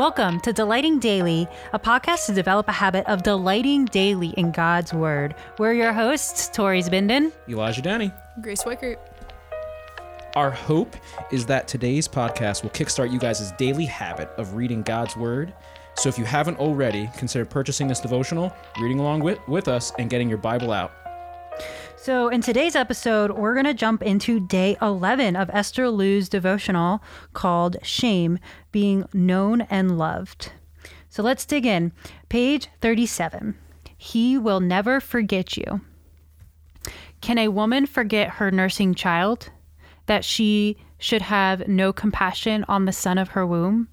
Welcome to Delighting Daily, a podcast to develop a habit of delighting daily in God's Word. We're your hosts, Tori Binden. Elijah Danny. Grace Wickert. Our hope is that today's podcast will kickstart you guys' daily habit of reading God's Word. So if you haven't already, consider purchasing this devotional, reading along with, with us, and getting your Bible out. So, in today's episode, we're going to jump into day 11 of Esther Liu's devotional called Shame Being Known and Loved. So, let's dig in. Page 37 He will never forget you. Can a woman forget her nursing child? That she should have no compassion on the son of her womb?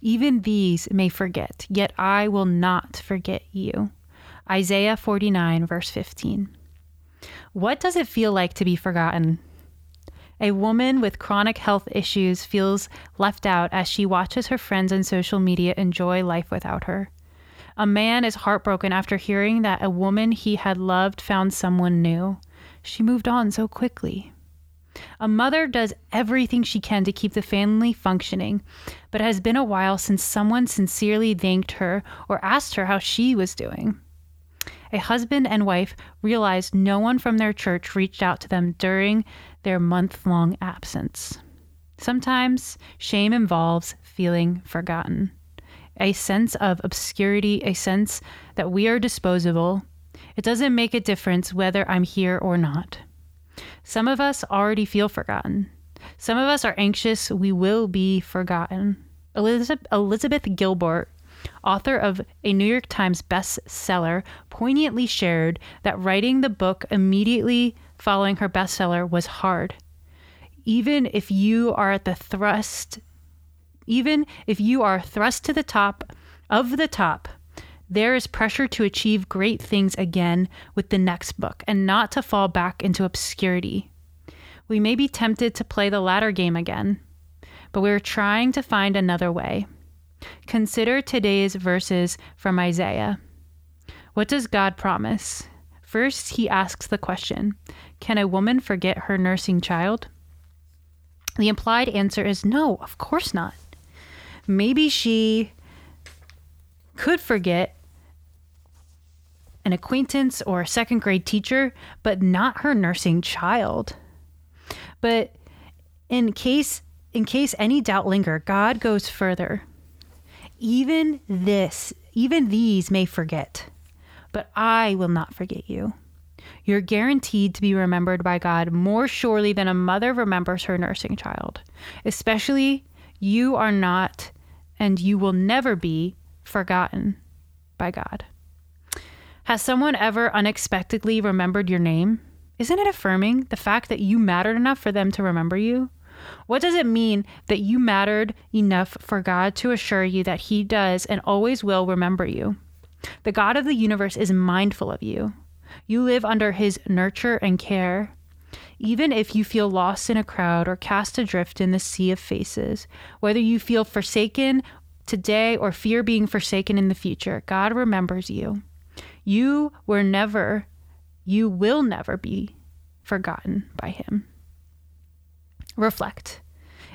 Even these may forget, yet I will not forget you. Isaiah 49, verse 15. What does it feel like to be forgotten? A woman with chronic health issues feels left out as she watches her friends on social media enjoy life without her. A man is heartbroken after hearing that a woman he had loved found someone new. She moved on so quickly. A mother does everything she can to keep the family functioning, but it has been a while since someone sincerely thanked her or asked her how she was doing a husband and wife realized no one from their church reached out to them during their month long absence. Sometimes shame involves feeling forgotten, a sense of obscurity, a sense that we are disposable. It doesn't make a difference whether I'm here or not. Some of us already feel forgotten. Some of us are anxious we will be forgotten. Elizabeth, Elizabeth Gilbert author of a New York Times bestseller, poignantly shared that writing the book immediately following her bestseller was hard. Even if you are at the thrust, even if you are thrust to the top of the top, there is pressure to achieve great things again with the next book and not to fall back into obscurity. We may be tempted to play the ladder game again, but we're trying to find another way. Consider today's verses from Isaiah. What does God promise? First, he asks the question Can a woman forget her nursing child? The implied answer is no, of course not. Maybe she could forget an acquaintance or a second grade teacher, but not her nursing child. But in case in case any doubt linger, God goes further even this, even these may forget, but I will not forget you. You're guaranteed to be remembered by God more surely than a mother remembers her nursing child. Especially, you are not and you will never be forgotten by God. Has someone ever unexpectedly remembered your name? Isn't it affirming the fact that you mattered enough for them to remember you? What does it mean that you mattered enough for God to assure you that He does and always will remember you? The God of the universe is mindful of you. You live under His nurture and care. Even if you feel lost in a crowd or cast adrift in the sea of faces, whether you feel forsaken today or fear being forsaken in the future, God remembers you. You were never, you will never be forgotten by Him reflect.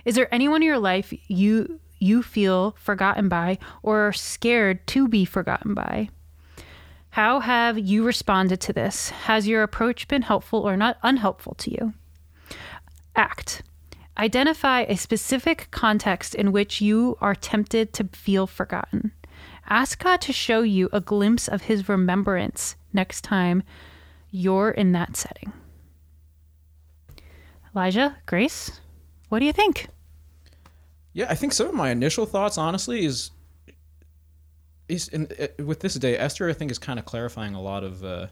Is there anyone in your life you you feel forgotten by or are scared to be forgotten by? How have you responded to this? Has your approach been helpful or not unhelpful to you? Act. Identify a specific context in which you are tempted to feel forgotten. Ask God to show you a glimpse of His remembrance next time you're in that setting. Elijah, Grace, what do you think? Yeah, I think some of my initial thoughts, honestly, is is in, uh, with this day. Esther, I think, is kind of clarifying a lot of uh,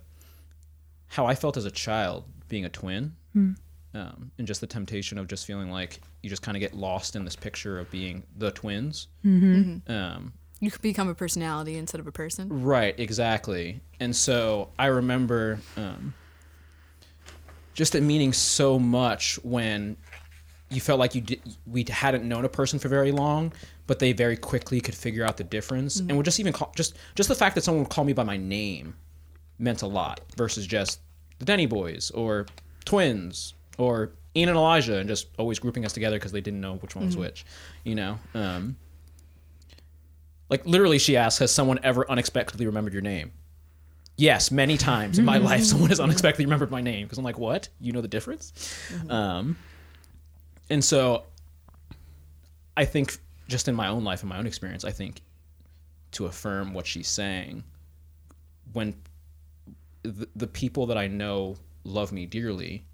how I felt as a child being a twin, mm. um, and just the temptation of just feeling like you just kind of get lost in this picture of being the twins. Mm-hmm. Mm-hmm. Um, you could become a personality instead of a person. Right, exactly. And so I remember. Um, just it meaning so much when you felt like you did, we hadn't known a person for very long, but they very quickly could figure out the difference, mm-hmm. and would just even call just just the fact that someone would call me by my name meant a lot versus just the Denny boys or twins or Ian and Elijah, and just always grouping us together because they didn't know which one was mm-hmm. which, you know. Um, Like literally, she asks, "Has someone ever unexpectedly remembered your name?" Yes, many times in my life, someone has unexpectedly remembered my name because I'm like, "What? You know the difference?" Mm-hmm. Um, and so, I think just in my own life and my own experience, I think to affirm what she's saying, when the, the people that I know love me dearly,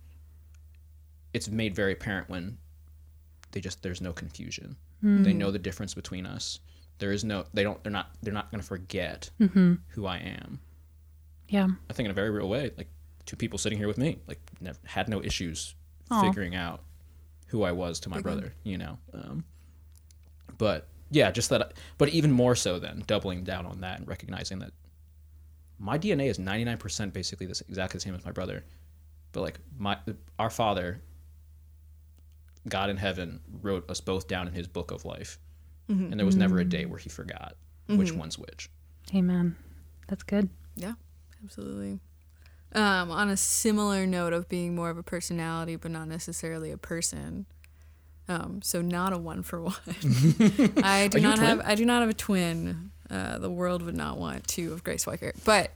it's made very apparent when they just there's no confusion. They hmm. know the difference between us. There is no they don't they're not they're not going to forget mm-hmm. who I am. Yeah. I think in a very real way, like two people sitting here with me, like never, had no issues Aw. figuring out who I was to my brother, you know. Um, but yeah, just that. But even more so, then doubling down on that and recognizing that my DNA is ninety nine percent basically this exactly the same as my brother, but like my our father, God in heaven, wrote us both down in His book of life, mm-hmm. and there was never a mm-hmm. day where He forgot which mm-hmm. one's which. Amen. That's good. Yeah, absolutely. Um, on a similar note of being more of a personality, but not necessarily a person. Um, so not a one for one. I do Are not have. I do not have a twin. Uh, the world would not want two of Grace Weicker, but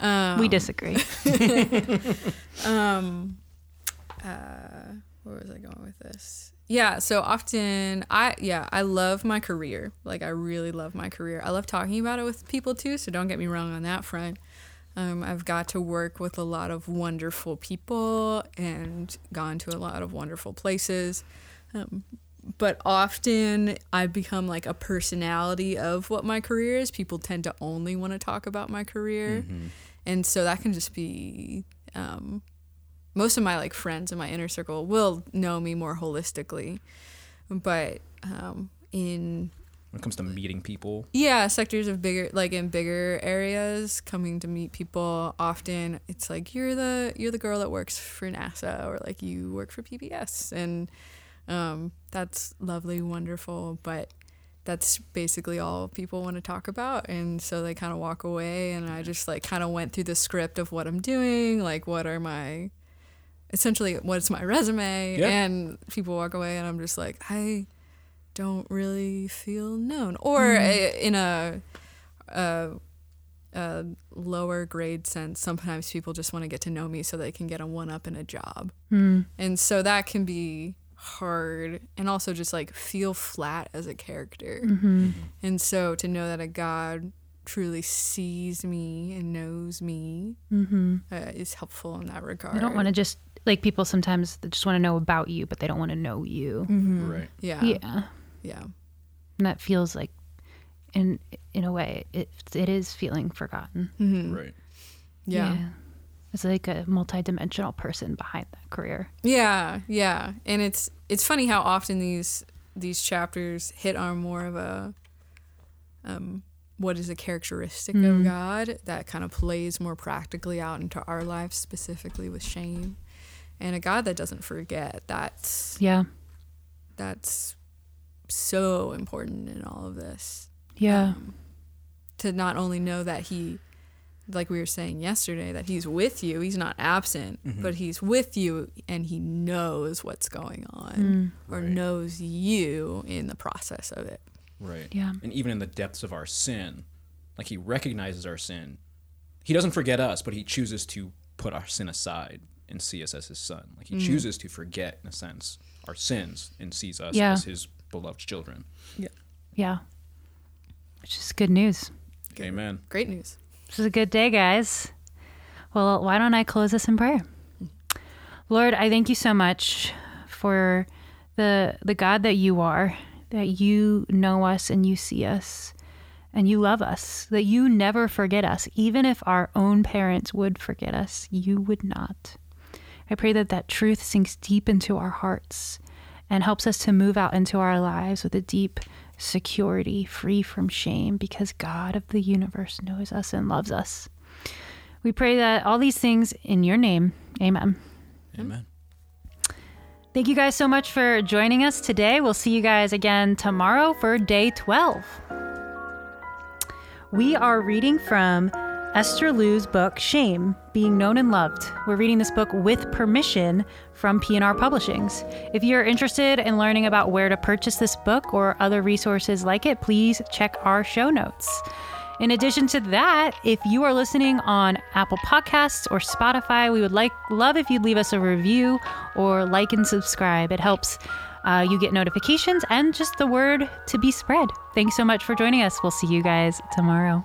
um, we disagree. um uh where was i going with this yeah so often i yeah i love my career like i really love my career i love talking about it with people too so don't get me wrong on that front um, i've got to work with a lot of wonderful people and gone to a lot of wonderful places um, but often I've become like a personality of what my career is. People tend to only want to talk about my career. And so that can just be um, most of my like friends in my inner circle will know me more holistically. But um, in When it comes to meeting people, yeah, sectors of bigger like in bigger areas, coming to meet people often it's like you're the you're the girl that works for NASA or like you work for PBS and um, that's lovely, wonderful, but that's basically all people want to talk about and so they kind of walk away and I just like kind of went through the script of what I'm doing, like what are my essentially what's my resume Yeah. and people walk away and I'm just like I don't really feel known. Or mm-hmm. a, in a, a a lower grade sense sometimes people just want to get to know me so they can get a one up in a job. Hmm. And so that can be hard and also just like feel flat as a character. Mm-hmm. Mm-hmm. And so to know that a god truly sees me and knows me uh, is helpful in that regard I don't want to just like people sometimes just want to know about you, but they don't want to know you. right? yeah. Yeah. Yeah And that feels like in in a way it it is feeling forgotten. Right. yeah It's like a multidimensional person behind that career. Yeah, yeah, and it's it's funny how often these these chapters hit on more of a um what is a characteristic of God that kind of plays more practically out into our lives specifically with shame and a God that doesn't forget that's Yeah. that's so important in all of this Yeah. Um, to not only know that he like we were saying yesterday that he's with you he's not absent mm-hmm. but he's with you and he knows what's going on mm. or Right. knows you in the process of it Right. Yeah. And even in the depths of our sin, like he recognizes our sin. He doesn't forget us, but he chooses to put our sin aside and see us as his son. Like he mm. chooses to forget, in a sense, our sins and sees us Yeah. as his beloved children. Yeah. Yeah. Which is good news. Amen. great news This is a good day, guys. Well, why don't I close this in prayer? Lord, I thank you so much for the the God that you are, that you know us and you see us and you love us, that you never forget us. Even if our own parents would forget us, you would not. I pray that that truth sinks deep into our hearts and helps us to move out into our lives with a deep security, free from shame, because God of the universe knows us and loves us. We pray that all these things in your name. Amen. Amen. Thank you guys so much for joining us today. We'll see you guys again tomorrow for day 12. We are reading from Esther Liu's book, Shame Being Known and Loved. We're reading this book with permission from P&R Publishings. If you're interested in learning about where to purchase this book or other resources like it, please check our show notes. In addition to that, if you are listening on Apple Podcasts or Spotify, we would like love if you'd leave us a review or like and subscribe. It helps uh, you get notifications and just the word to be spread. Thanks so much for joining us. We'll see you guys tomorrow.